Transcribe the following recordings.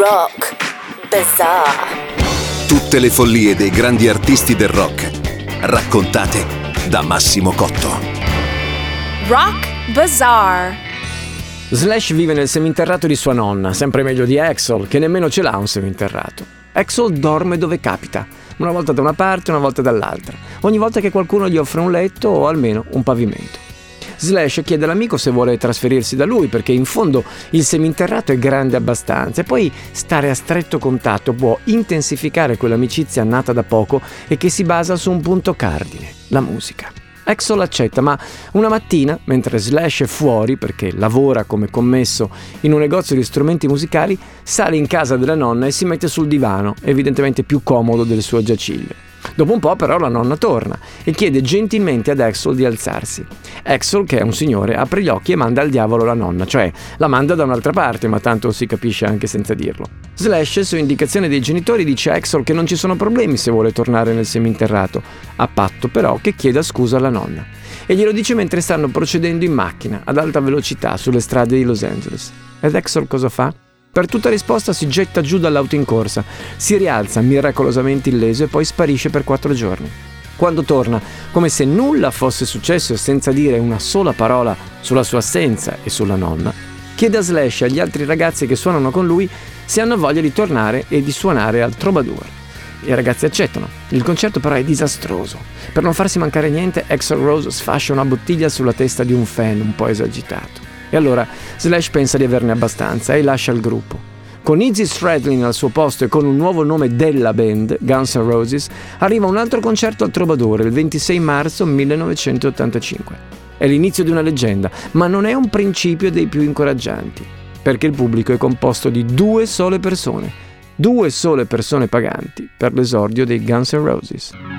Rock Bazaar. Tutte le follie dei grandi artisti del rock, raccontate da Massimo Cotto. Rock Bazaar. Slash vive nel seminterrato di sua nonna, sempre meglio di Axel, che nemmeno ce l'ha un seminterrato. Axel dorme dove capita, una volta da una parte, una volta dall'altra, ogni volta che qualcuno gli offre un letto o almeno un pavimento. Slash chiede all'amico se vuole trasferirsi da lui perché in fondo il seminterrato è grande abbastanza e poi stare a stretto contatto può intensificare quell'amicizia nata da poco e che si basa su un punto cardine, la musica. Axel accetta, ma una mattina, mentre Slash è fuori perché lavora come commesso in un negozio di strumenti musicali, sale in casa della nonna e si mette sul divano, evidentemente più comodo delle sue giaciglie. Dopo un po' però la nonna torna e chiede gentilmente ad Axel di alzarsi. Axel, che è un signore, apre gli occhi e manda al diavolo la nonna, cioè la manda da un'altra parte, ma tanto si capisce anche senza dirlo. Slash, su indicazione dei genitori, dice a Axel che non ci sono problemi se vuole tornare nel seminterrato, a patto però che chieda scusa alla nonna. E glielo dice mentre stanno procedendo in macchina, ad alta velocità, sulle strade di Los Angeles. Ed Axel cosa fa? Per tutta risposta si getta giù dall'auto in corsa, si rialza miracolosamente illeso e poi sparisce per quattro giorni. Quando torna, come se nulla fosse successo e senza dire una sola parola sulla sua assenza e sulla nonna, chiede a Slash e agli altri ragazzi che suonano con lui se hanno voglia di tornare e di suonare al Troubadour. I ragazzi accettano. Il concerto però è disastroso. Per non farsi mancare niente, Axel Rose sfascia una bottiglia sulla testa di un fan un po' esagitato. E allora Slash pensa di averne abbastanza e lascia il gruppo. Con Izzy Stradlin al suo posto e con un nuovo nome della band, Guns N' Roses, arriva un altro concerto al Trovadore il 26 marzo 1985. È l'inizio di una leggenda, ma non è un principio dei più incoraggianti, perché il pubblico è composto di due sole persone, due sole persone paganti per l'esordio dei Guns N' Roses.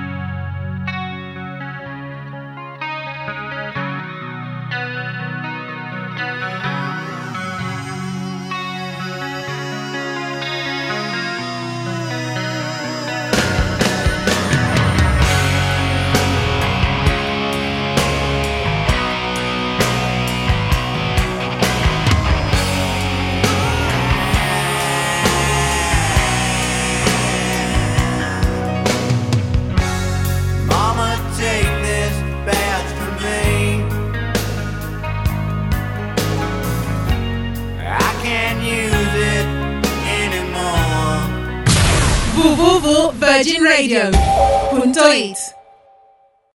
www.virginradio.it